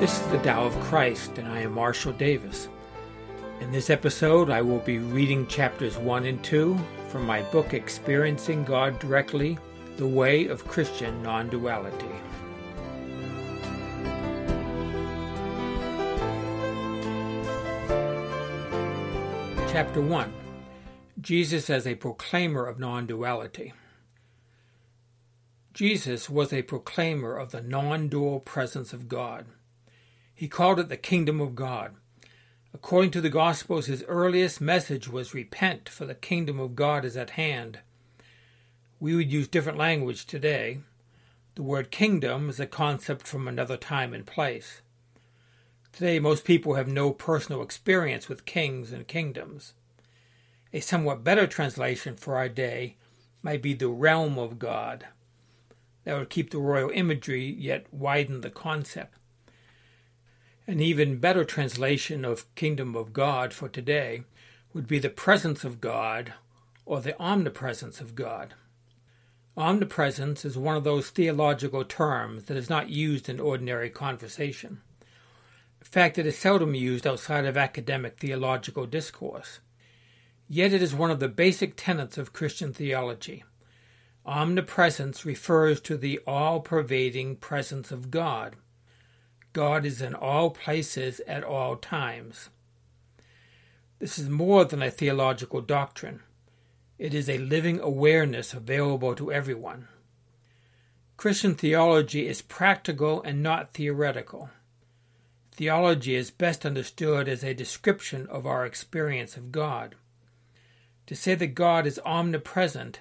This is the Tao of Christ, and I am Marshall Davis. In this episode, I will be reading chapters 1 and 2 from my book Experiencing God Directly The Way of Christian Non Duality. Chapter 1 Jesus as a Proclaimer of Non Duality. Jesus was a proclaimer of the non dual presence of God. He called it the kingdom of God. According to the Gospels, his earliest message was repent, for the kingdom of God is at hand. We would use different language today. The word kingdom is a concept from another time and place. Today, most people have no personal experience with kings and kingdoms. A somewhat better translation for our day might be the realm of God. That would keep the royal imagery, yet widen the concept. An even better translation of kingdom of God for today would be the presence of God or the omnipresence of God. Omnipresence is one of those theological terms that is not used in ordinary conversation. In fact, it is seldom used outside of academic theological discourse. Yet it is one of the basic tenets of Christian theology. Omnipresence refers to the all pervading presence of God. God is in all places at all times. This is more than a theological doctrine. It is a living awareness available to everyone. Christian theology is practical and not theoretical. Theology is best understood as a description of our experience of God. To say that God is omnipresent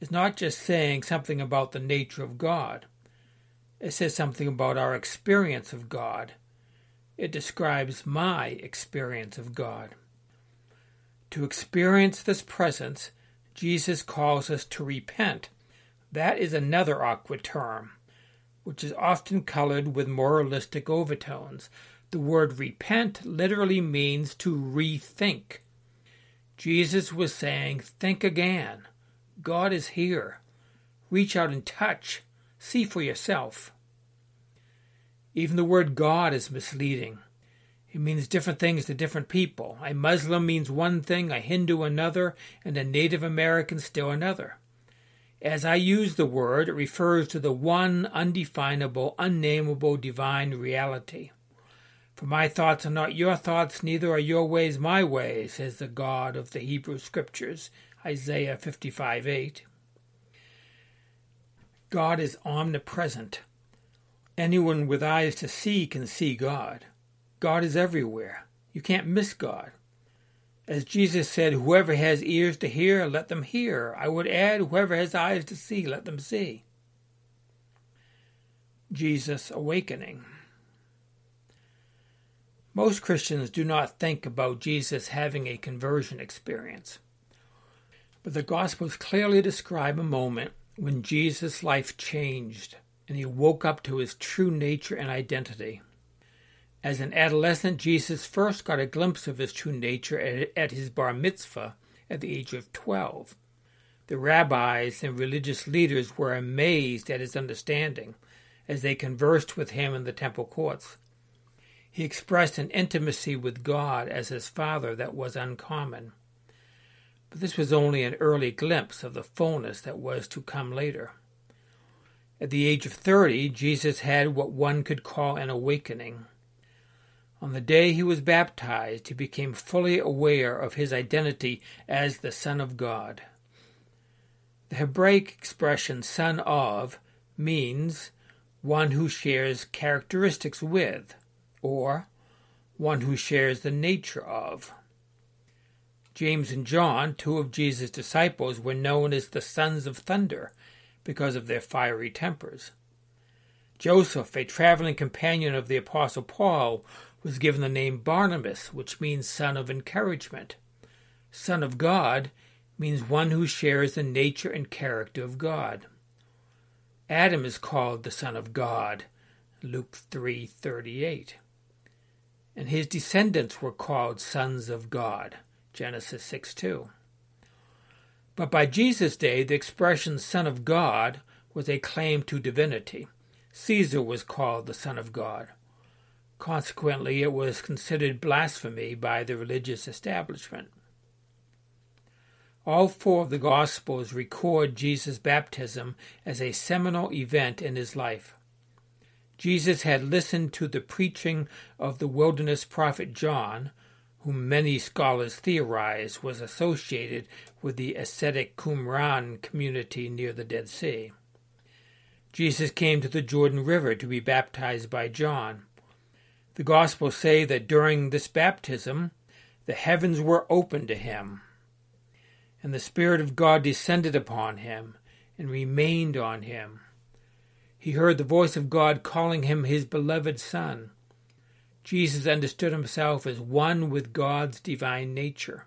is not just saying something about the nature of God. It says something about our experience of God. It describes my experience of God. To experience this presence, Jesus calls us to repent. That is another awkward term, which is often colored with moralistic overtones. The word repent literally means to rethink. Jesus was saying, Think again. God is here. Reach out and touch. See for yourself. Even the word God is misleading. It means different things to different people. A Muslim means one thing, a Hindu another, and a Native American still another. As I use the word, it refers to the one undefinable, unnameable divine reality. For my thoughts are not your thoughts, neither are your ways my ways, says the God of the Hebrew Scriptures, Isaiah 55 8. God is omnipresent. Anyone with eyes to see can see God. God is everywhere. You can't miss God. As Jesus said, Whoever has ears to hear, let them hear. I would add, Whoever has eyes to see, let them see. Jesus Awakening. Most Christians do not think about Jesus having a conversion experience. But the Gospels clearly describe a moment when Jesus' life changed and he woke up to his true nature and identity. As an adolescent, Jesus first got a glimpse of his true nature at, his bar mitzvah at the age of 12. The rabbis and religious leaders were amazed at his understanding as they conversed with him in the temple courts. He expressed an intimacy with God as his father that was uncommon. But this was only an early glimpse of the fullness that was to come later. At the age of 30, Jesus had what one could call an awakening. On the day he was baptized, he became fully aware of his identity as the Son of God. The Hebraic expression son of means one who shares characteristics with, or one who shares the nature of. James and John, two of Jesus' disciples, were known as the sons of thunder because of their fiery tempers. Joseph, a traveling companion of the Apostle Paul, was given the name Barnabas, which means son of encouragement. Son of God means one who shares the nature and character of God. Adam is called the son of God, Luke 3:38. And his descendants were called sons of God, Genesis 6:2. But by Jesus' day, the expression Son of God was a claim to divinity. Caesar was called the Son of God. Consequently, it was considered blasphemy by the religious establishment. All four of the Gospels record Jesus' baptism as a seminal event in his life. Jesus had listened to the preaching of the wilderness prophet John, whom many scholars theorize was associated with the ascetic Qumran community near the Dead Sea. Jesus came to the Jordan River to be baptized by John. The Gospels say that during this baptism, the heavens were opened to him, and the Spirit of God descended upon him and remained on him. He heard the voice of God calling him his beloved Son. Jesus understood himself as one with God's divine nature.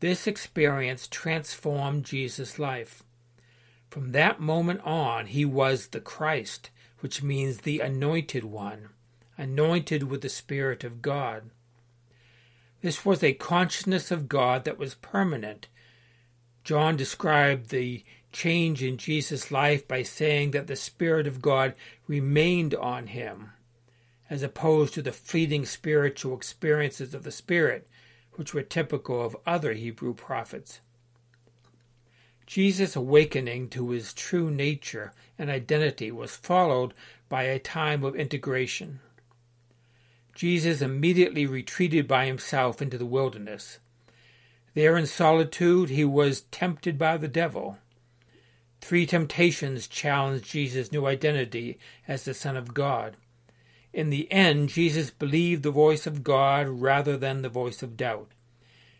This experience transformed Jesus' life. From that moment on, he was the Christ, which means the anointed one, anointed with the Spirit of God. This was a consciousness of God that was permanent. John described the change in Jesus' life by saying that the Spirit of God remained on him as opposed to the fleeting spiritual experiences of the Spirit, which were typical of other Hebrew prophets. Jesus' awakening to his true nature and identity was followed by a time of integration. Jesus immediately retreated by himself into the wilderness. There in solitude, he was tempted by the devil. Three temptations challenged Jesus' new identity as the Son of God. In the end, Jesus believed the voice of God rather than the voice of doubt.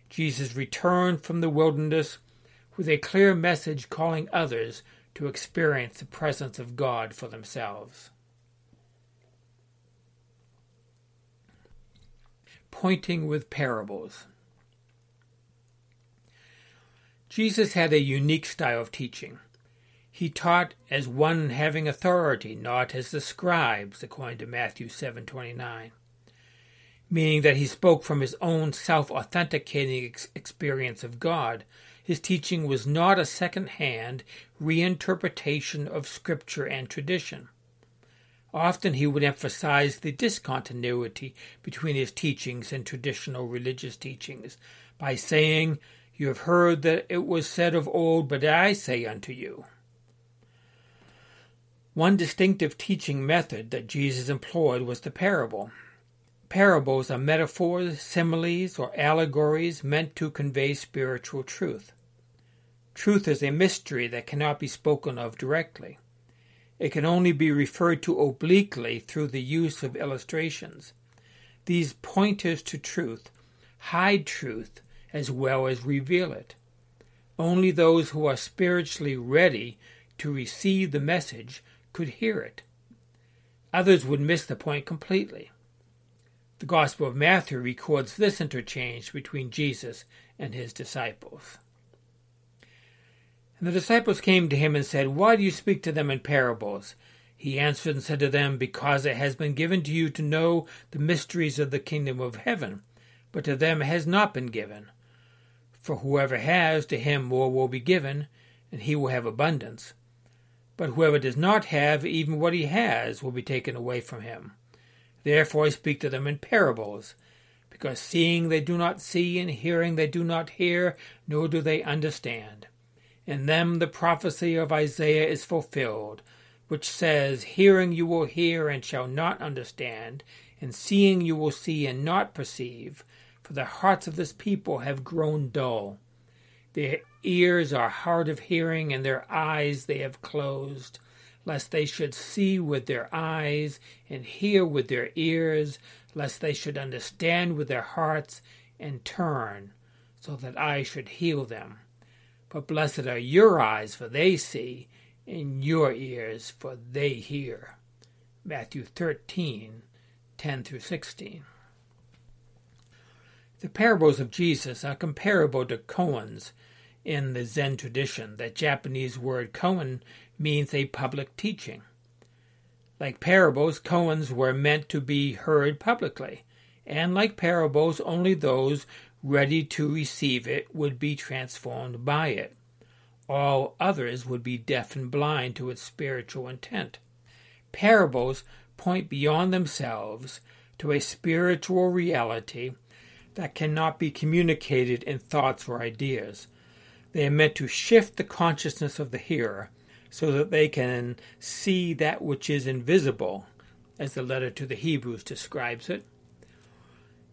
Jesus returned from the wilderness with a clear message calling others to experience the presence of God for themselves. Pointing with parables. Jesus had a unique style of teaching. He taught as one having authority, not as the scribes, according to Matthew 7:29, meaning that he spoke from his own self-authenticating ex- experience of God. His teaching was not a second-hand reinterpretation of scripture and tradition. Often he would emphasize the discontinuity between his teachings and traditional religious teachings by saying, You have heard that it was said of old, but I say unto you. One distinctive teaching method that Jesus employed was the parable. Parables are metaphors, similes, or allegories meant to convey spiritual truth. Truth is a mystery that cannot be spoken of directly. It can only be referred to obliquely through the use of illustrations. These pointers to truth hide truth as well as reveal it. Only those who are spiritually ready to receive the message could hear it. Others would miss the point completely. The Gospel of Matthew records this interchange between Jesus and his disciples. And the disciples came to him and said, Why do you speak to them in parables? He answered and said to them, Because it has been given to you to know the mysteries of the kingdom of heaven, but to them it has not been given. For whoever has, to him more will be given, and he will have abundance. But whoever does not have, even what he has, will be taken away from him. Therefore I speak to them in parables, because seeing they do not see, and hearing they do not hear, nor do they understand. In them the prophecy of Isaiah is fulfilled, which says, Hearing you will hear and shall not understand, and seeing you will see and not perceive, for the hearts of this people have grown dull. Their ears are hard of hearing, and their eyes they have closed, lest they should see with their eyes, and hear with their ears, lest they should understand with their hearts, and turn, so that I should heal them. But blessed are your eyes, for they see, and your ears, for they hear. Matthew 13, 10 through 16. The parables of Jesus are comparable to koans in the Zen tradition. The Japanese word koan means a public teaching. Like parables, koans were meant to be heard publicly, and like parables, only those ready to receive it would be transformed by it. All others would be deaf and blind to its spiritual intent. Parables point beyond themselves to a spiritual reality that cannot be communicated in thoughts or ideas. They are meant to shift the consciousness of the hearer so that they can see that which is invisible, as the letter to the Hebrews describes it.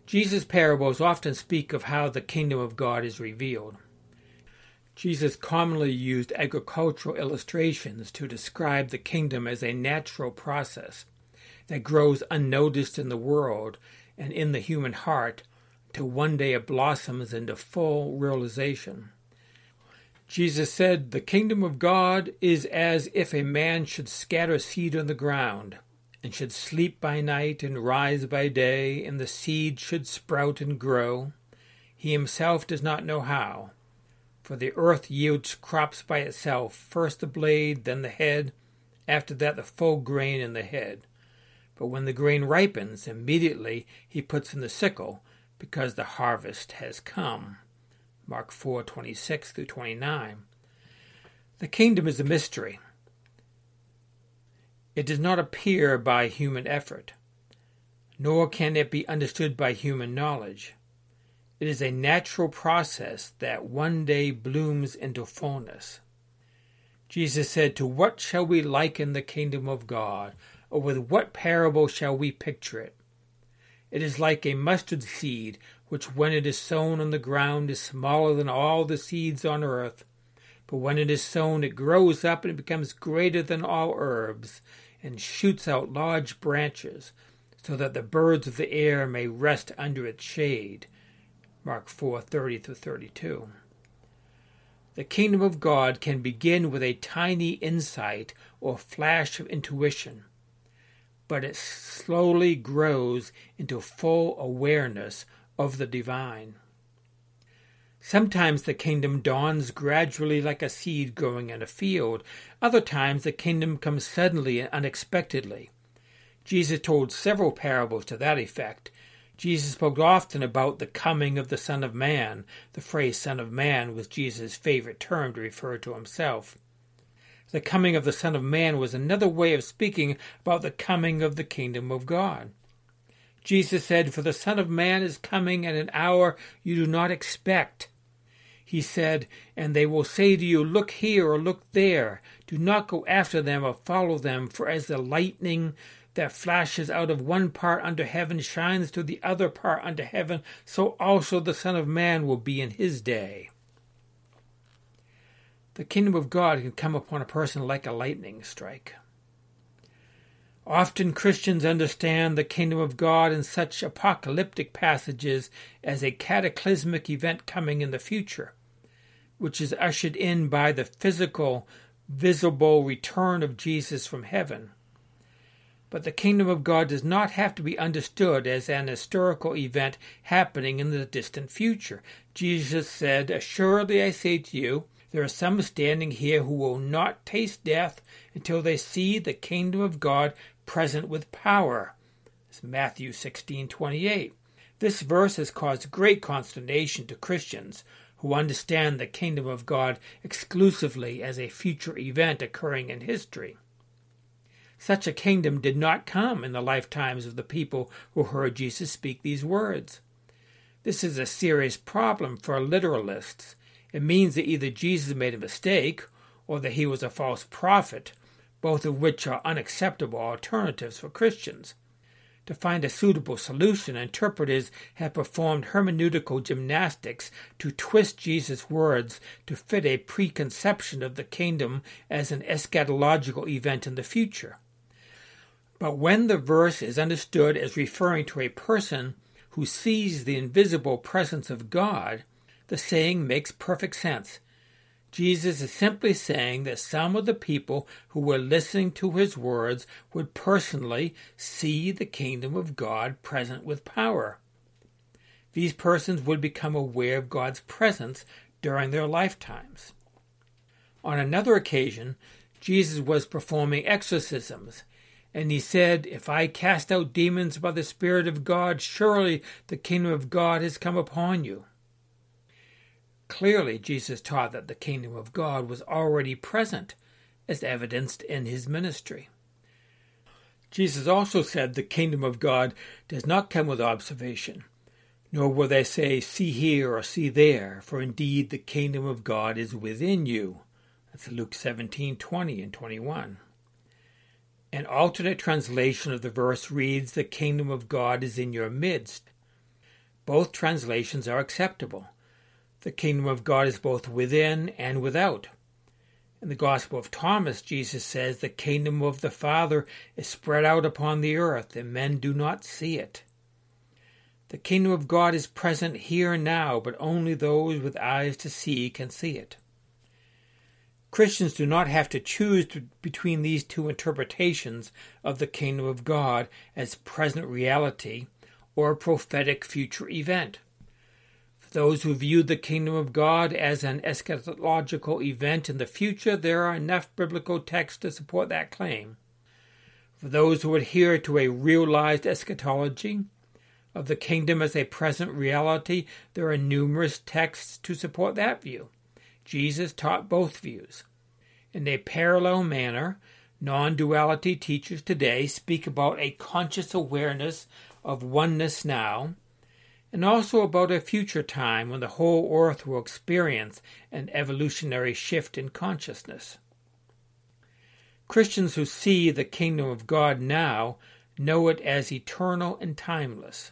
Jesus' parables often speak of how the kingdom of God is revealed. Jesus commonly used agricultural illustrations to describe the kingdom as a natural process that grows unnoticed in the world and in the human heart till one day it blossoms into full realization. Jesus said, The kingdom of God is as if a man should scatter seed on the ground, and should sleep by night and rise by day, and the seed should sprout and grow. He himself does not know how. For the earth yields crops by itself, first the blade, then the head, after that the full grain in the head. But when the grain ripens, immediately he puts in the sickle, because the harvest has come. Mark 4:26 through 29. The kingdom is a mystery. It does not appear by human effort, nor can it be understood by human knowledge. It is a natural process that one day blooms into fullness. Jesus said, To what shall we liken the kingdom of God, or with what parable shall we picture it? It is like a mustard seed, which when it is sown on the ground is smaller than all the seeds on earth. But when it is sown, it grows up and becomes greater than all herbs, and shoots out large branches, so that the birds of the air may rest under its shade. Mark 4:30 32. The kingdom of God can begin with a tiny insight or flash of intuition but it slowly grows into full awareness of the divine. Sometimes the kingdom dawns gradually like a seed growing in a field. Other times the kingdom comes suddenly and unexpectedly. Jesus told several parables to that effect. Jesus spoke often about the coming of the Son of Man. The phrase Son of Man was Jesus' favorite term to refer to himself. The coming of the Son of Man was another way of speaking about the coming of the kingdom of God. Jesus said, For the Son of Man is coming at an hour you do not expect. He said, And they will say to you, Look here or look there. Do not go after them or follow them, for as the lightning that flashes out of one part under heaven shines to the other part under heaven, so also the Son of Man will be in his day. The kingdom of God can come upon a person like a lightning strike. Often Christians understand the kingdom of God in such apocalyptic passages as a cataclysmic event coming in the future, which is ushered in by the physical, visible return of Jesus from heaven. But the kingdom of God does not have to be understood as an historical event happening in the distant future. Jesus said, Assuredly I say to you, there are some standing here who will not taste death until they see the kingdom of God present with power. It's Matthew 16:28. This verse has caused great consternation to Christians who understand the kingdom of God exclusively as a future event occurring in history. Such a kingdom did not come in the lifetimes of the people who heard Jesus speak these words. This is a serious problem for literalists it means that either Jesus made a mistake or that he was a false prophet, both of which are unacceptable alternatives for Christians. To find a suitable solution, interpreters have performed hermeneutical gymnastics to twist Jesus' words to fit a preconception of the kingdom as an eschatological event in the future. But when the verse is understood as referring to a person who sees the invisible presence of God, the saying makes perfect sense. Jesus is simply saying that some of the people who were listening to his words would personally see the kingdom of God present with power. These persons would become aware of God's presence during their lifetimes. On another occasion, Jesus was performing exorcisms, and he said, If I cast out demons by the Spirit of God, surely the kingdom of God has come upon you. Clearly, Jesus taught that the kingdom of God was already present, as evidenced in his ministry. Jesus also said the kingdom of God does not come with observation, nor will they say, See here or see there, for indeed the kingdom of God is within you. That's Luke 17 20 and 21. An alternate translation of the verse reads, The kingdom of God is in your midst. Both translations are acceptable. The kingdom of God is both within and without. In the Gospel of Thomas, Jesus says, The kingdom of the Father is spread out upon the earth, and men do not see it. The kingdom of God is present here and now, but only those with eyes to see can see it. Christians do not have to choose between these two interpretations of the kingdom of God as present reality or a prophetic future event. Those who view the kingdom of God as an eschatological event in the future, there are enough biblical texts to support that claim. For those who adhere to a realized eschatology of the kingdom as a present reality, there are numerous texts to support that view. Jesus taught both views. In a parallel manner, non duality teachers today speak about a conscious awareness of oneness now, and also about a future time when the whole earth will experience an evolutionary shift in consciousness. Christians who see the kingdom of God now know it as eternal and timeless.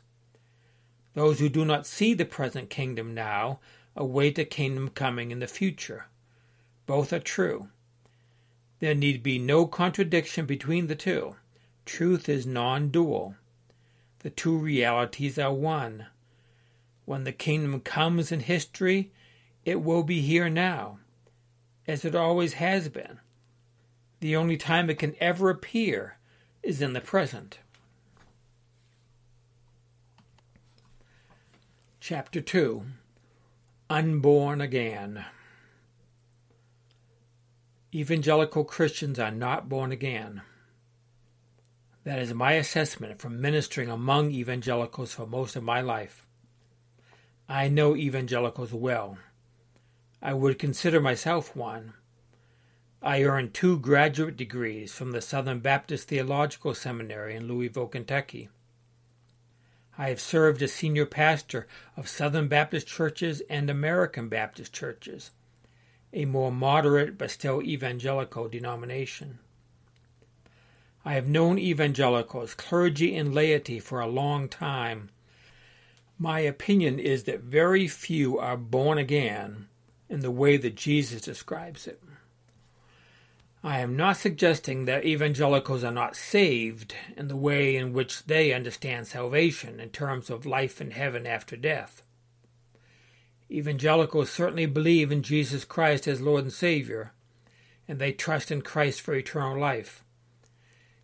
Those who do not see the present kingdom now await a kingdom coming in the future. Both are true. There need be no contradiction between the two. Truth is non dual. The two realities are one. When the kingdom comes in history, it will be here now, as it always has been. The only time it can ever appear is in the present. Chapter 2 Unborn Again Evangelical Christians are not born again. That is my assessment from ministering among evangelicals for most of my life. I know evangelicals well. I would consider myself one. I earned two graduate degrees from the Southern Baptist Theological Seminary in Louisville, Kentucky. I have served as senior pastor of Southern Baptist churches and American Baptist churches, a more moderate but still evangelical denomination. I have known evangelicals, clergy, and laity for a long time. My opinion is that very few are born again in the way that Jesus describes it. I am not suggesting that evangelicals are not saved in the way in which they understand salvation in terms of life in heaven after death. Evangelicals certainly believe in Jesus Christ as Lord and Savior, and they trust in Christ for eternal life.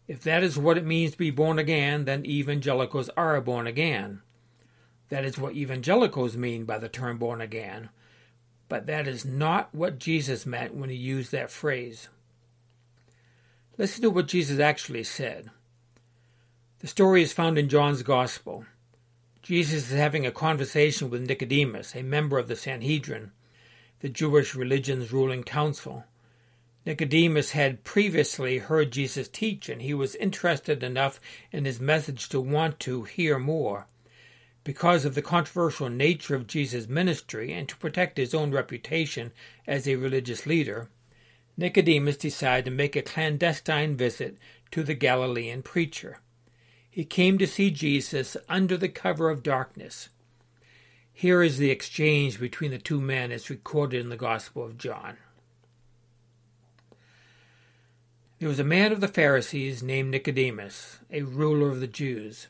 If that is what it means to be born again, then evangelicals are born again. That is what evangelicals mean by the term born again, but that is not what Jesus meant when he used that phrase. Listen to what Jesus actually said. The story is found in John's Gospel. Jesus is having a conversation with Nicodemus, a member of the Sanhedrin, the Jewish religion's ruling council. Nicodemus had previously heard Jesus teach, and he was interested enough in his message to want to hear more. Because of the controversial nature of Jesus' ministry and to protect his own reputation as a religious leader, Nicodemus decided to make a clandestine visit to the Galilean preacher. He came to see Jesus under the cover of darkness. Here is the exchange between the two men as recorded in the Gospel of John. There was a man of the Pharisees named Nicodemus, a ruler of the Jews.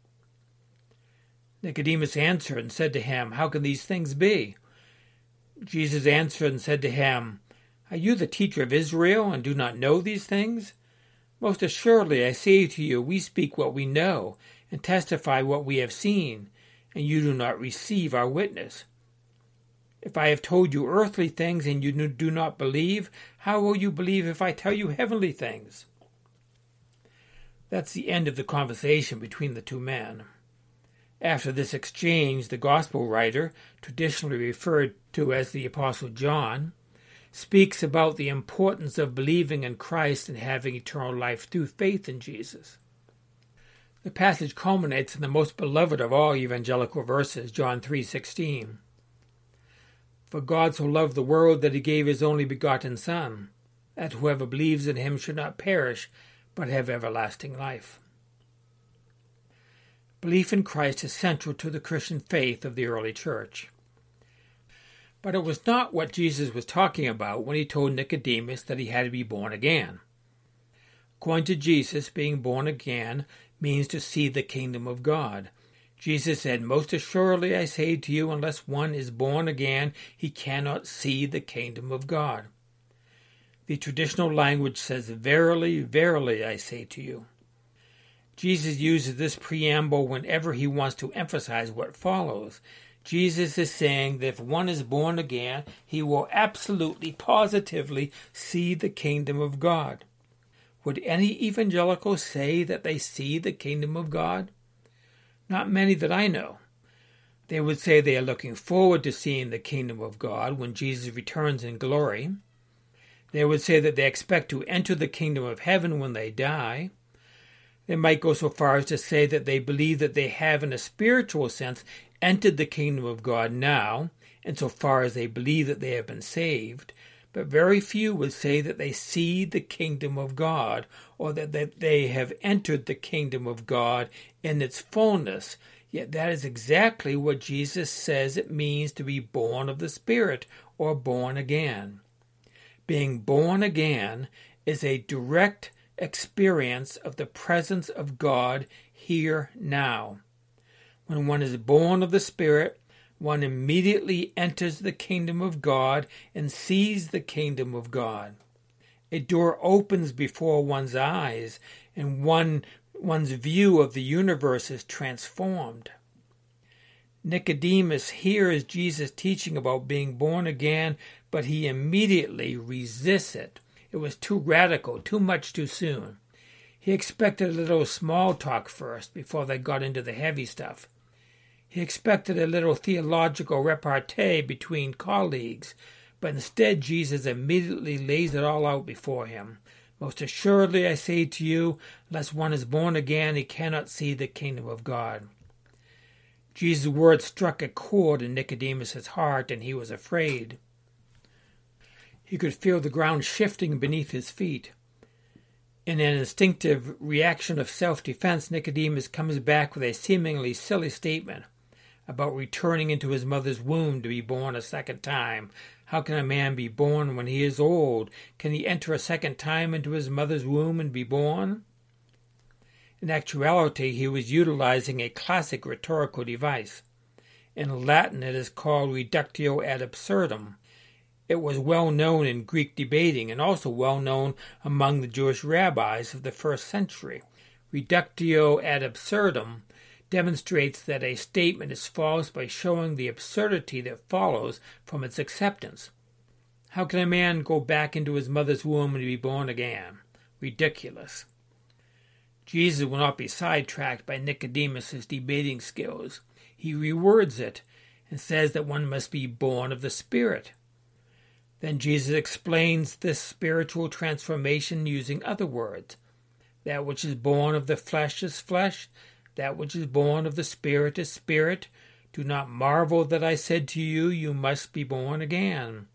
Nicodemus answered and said to him, How can these things be? Jesus answered and said to him, Are you the teacher of Israel, and do not know these things? Most assuredly I say to you, we speak what we know, and testify what we have seen, and you do not receive our witness. If I have told you earthly things and you do not believe, how will you believe if I tell you heavenly things? That's the end of the conversation between the two men. After this exchange, the Gospel writer, traditionally referred to as the Apostle John, speaks about the importance of believing in Christ and having eternal life through faith in Jesus. The passage culminates in the most beloved of all evangelical verses, John 3:16. For God so loved the world that he gave his only begotten son, that whoever believes in him should not perish, but have everlasting life. Belief in Christ is central to the Christian faith of the early church. But it was not what Jesus was talking about when he told Nicodemus that he had to be born again. According to Jesus, being born again means to see the kingdom of God. Jesus said, Most assuredly I say to you, unless one is born again, he cannot see the kingdom of God. The traditional language says, Verily, verily, I say to you. Jesus uses this preamble whenever he wants to emphasize what follows. Jesus is saying that if one is born again, he will absolutely, positively see the kingdom of God. Would any evangelical say that they see the kingdom of God? Not many that I know. They would say they are looking forward to seeing the kingdom of God when Jesus returns in glory. They would say that they expect to enter the kingdom of heaven when they die. They might go so far as to say that they believe that they have, in a spiritual sense, entered the kingdom of God now, and so far as they believe that they have been saved, but very few would say that they see the kingdom of God or that, that they have entered the kingdom of God in its fullness. Yet that is exactly what Jesus says it means to be born of the Spirit or born again. Being born again is a direct experience of the presence of God here now. When one is born of the Spirit, one immediately enters the kingdom of God and sees the kingdom of God. A door opens before one's eyes, and one, one's view of the universe is transformed. Nicodemus hears Jesus teaching about being born again, but he immediately resists it. It was too radical, too much too soon. He expected a little small talk first before they got into the heavy stuff. He expected a little theological repartee between colleagues, but instead Jesus immediately lays it all out before him. Most assuredly I say to you, unless one is born again, he cannot see the kingdom of God. Jesus' words struck a chord in Nicodemus's heart, and he was afraid. He could feel the ground shifting beneath his feet. In an instinctive reaction of self defense, Nicodemus comes back with a seemingly silly statement about returning into his mother's womb to be born a second time. How can a man be born when he is old? Can he enter a second time into his mother's womb and be born? In actuality, he was utilizing a classic rhetorical device. In Latin, it is called reductio ad absurdum. It was well known in Greek debating and also well known among the Jewish rabbis of the first century. Reductio ad absurdum demonstrates that a statement is false by showing the absurdity that follows from its acceptance. How can a man go back into his mother's womb and be born again? Ridiculous. Jesus will not be sidetracked by Nicodemus's debating skills. He rewords it and says that one must be born of the Spirit. Then Jesus explains this spiritual transformation using other words. That which is born of the flesh is flesh, that which is born of the Spirit is spirit. Do not marvel that I said to you, You must be born again.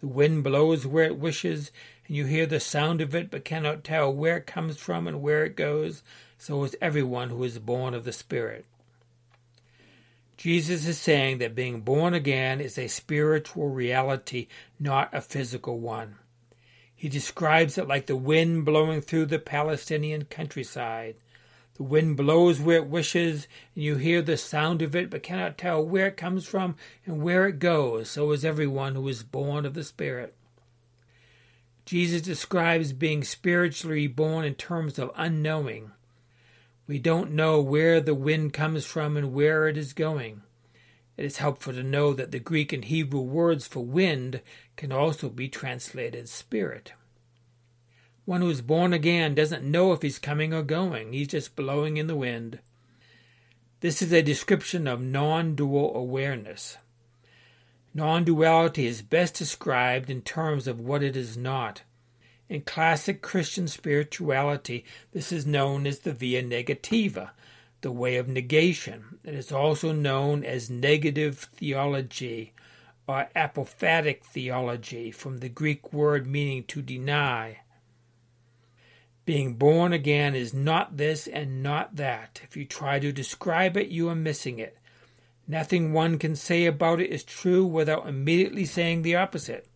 The wind blows where it wishes, and you hear the sound of it but cannot tell where it comes from and where it goes, so is everyone who is born of the Spirit. Jesus is saying that being born again is a spiritual reality, not a physical one. He describes it like the wind blowing through the Palestinian countryside. The wind blows where it wishes, and you hear the sound of it, but cannot tell where it comes from and where it goes. So is everyone who is born of the Spirit. Jesus describes being spiritually born in terms of unknowing. We don't know where the wind comes from and where it is going. It is helpful to know that the Greek and Hebrew words for wind can also be translated spirit. One who is born again doesn't know if he's coming or going, he's just blowing in the wind. This is a description of non dual awareness. Non duality is best described in terms of what it is not. In classic Christian spirituality, this is known as the via negativa, the way of negation. It is also known as negative theology or apophatic theology, from the Greek word meaning to deny. Being born again is not this and not that. If you try to describe it, you are missing it. Nothing one can say about it is true without immediately saying the opposite.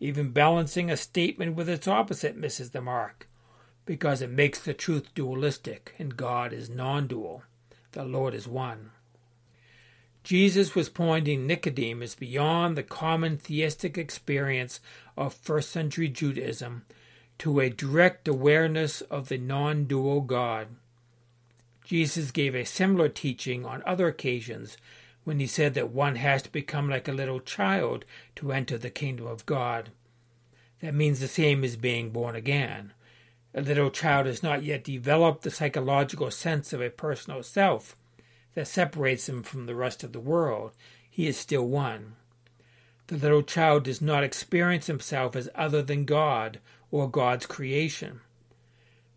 Even balancing a statement with its opposite misses the mark, because it makes the truth dualistic, and God is non dual. The Lord is one. Jesus was pointing Nicodemus beyond the common theistic experience of first century Judaism to a direct awareness of the non dual God. Jesus gave a similar teaching on other occasions when he said that one has to become like a little child to enter the kingdom of God. That means the same as being born again. A little child has not yet developed the psychological sense of a personal self that separates him from the rest of the world. He is still one. The little child does not experience himself as other than God or God's creation.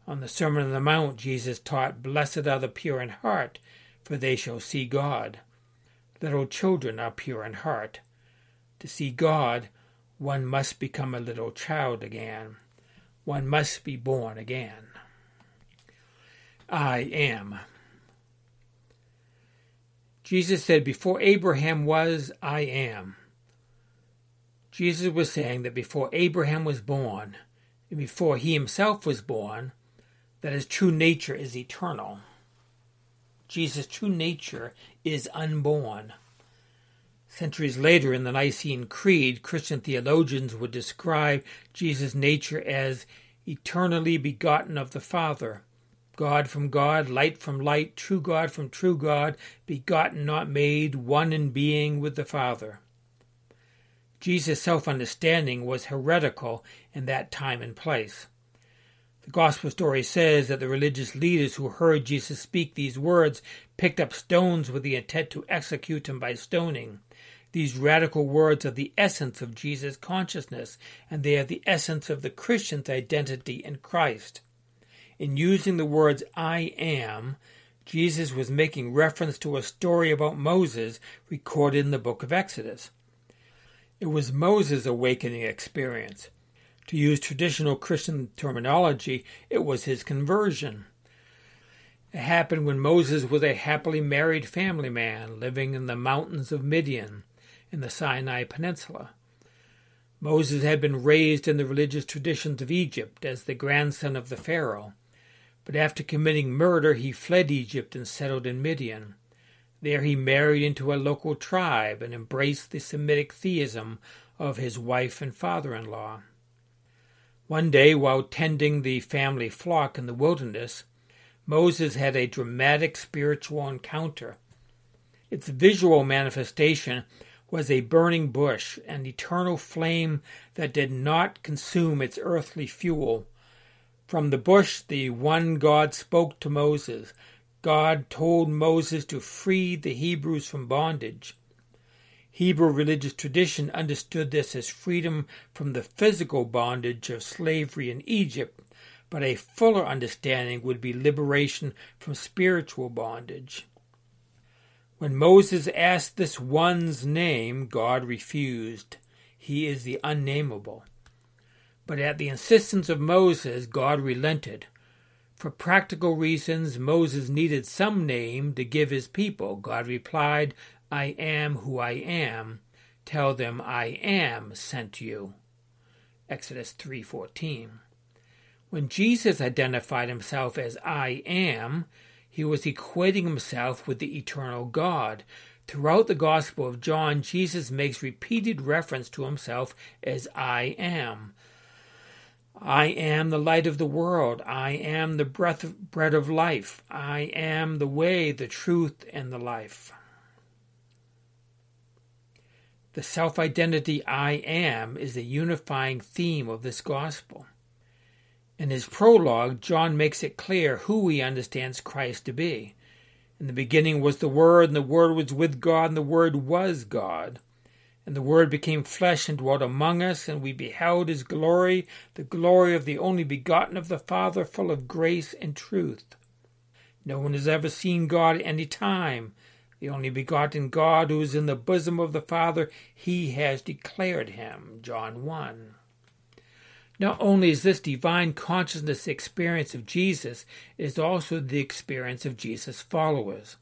On the Sermon on the Mount, Jesus taught, Blessed are the pure in heart, for they shall see God. Little children are pure in heart. To see God, one must become a little child again. One must be born again. I am. Jesus said, Before Abraham was, I am. Jesus was saying that before Abraham was born, and before he himself was born, that his true nature is eternal. Jesus' true nature is unborn. Centuries later, in the Nicene Creed, Christian theologians would describe Jesus' nature as eternally begotten of the Father, God from God, light from light, true God from true God, begotten, not made, one in being with the Father. Jesus' self understanding was heretical in that time and place. The Gospel story says that the religious leaders who heard Jesus speak these words picked up stones with the intent to execute him by stoning. These radical words are the essence of Jesus' consciousness, and they are the essence of the Christian's identity in Christ. In using the words I am, Jesus was making reference to a story about Moses recorded in the book of Exodus. It was Moses' awakening experience. To use traditional Christian terminology, it was his conversion. It happened when Moses was a happily married family man living in the mountains of Midian in the Sinai Peninsula. Moses had been raised in the religious traditions of Egypt as the grandson of the Pharaoh, but after committing murder he fled Egypt and settled in Midian. There he married into a local tribe and embraced the Semitic theism of his wife and father in law. One day, while tending the family flock in the wilderness, Moses had a dramatic spiritual encounter. Its visual manifestation was a burning bush, an eternal flame that did not consume its earthly fuel. From the bush, the one God spoke to Moses. God told Moses to free the Hebrews from bondage. Hebrew religious tradition understood this as freedom from the physical bondage of slavery in Egypt, but a fuller understanding would be liberation from spiritual bondage. When Moses asked this one's name, God refused. He is the unnameable. But at the insistence of Moses, God relented. For practical reasons, Moses needed some name to give his people. God replied, I am who I am. Tell them I am sent you. Exodus 3:14. When Jesus identified himself as I am, he was equating himself with the eternal God. Throughout the Gospel of John, Jesus makes repeated reference to himself as I am. I am the light of the world. I am the breath of, bread of life. I am the way, the truth, and the life. The self identity I am is the unifying theme of this gospel. In his prologue, John makes it clear who he understands Christ to be. In the beginning was the Word, and the Word was with God, and the Word was God. And the Word became flesh and dwelt among us, and we beheld his glory, the glory of the only begotten of the Father, full of grace and truth. No one has ever seen God at any time. The only begotten God who is in the bosom of the Father, he has declared him. John 1. Not only is this divine consciousness experience of Jesus, it is also the experience of Jesus' followers.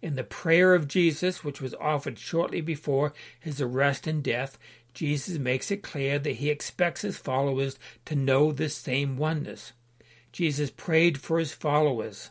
In the prayer of Jesus, which was offered shortly before his arrest and death, Jesus makes it clear that he expects his followers to know this same oneness. Jesus prayed for his followers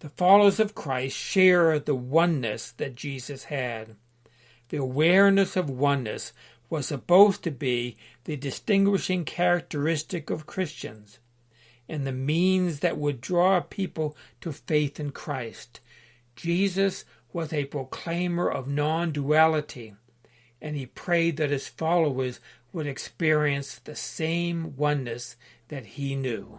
The followers of Christ share the oneness that Jesus had. The awareness of oneness was supposed to be the distinguishing characteristic of Christians and the means that would draw people to faith in Christ. Jesus was a proclaimer of non duality, and he prayed that his followers would experience the same oneness that he knew.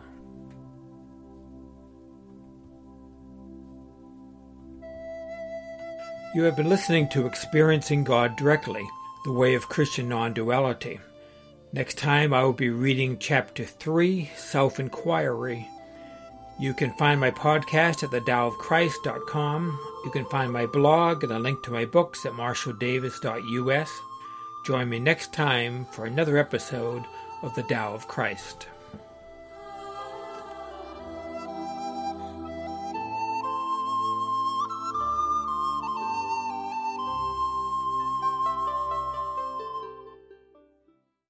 You have been listening to Experiencing God Directly, The Way of Christian Non Duality. Next time I will be reading Chapter 3, Self Inquiry. You can find my podcast at thetaoofchrist.com. You can find my blog and a link to my books at marshalldavis.us. Join me next time for another episode of The Tao of Christ.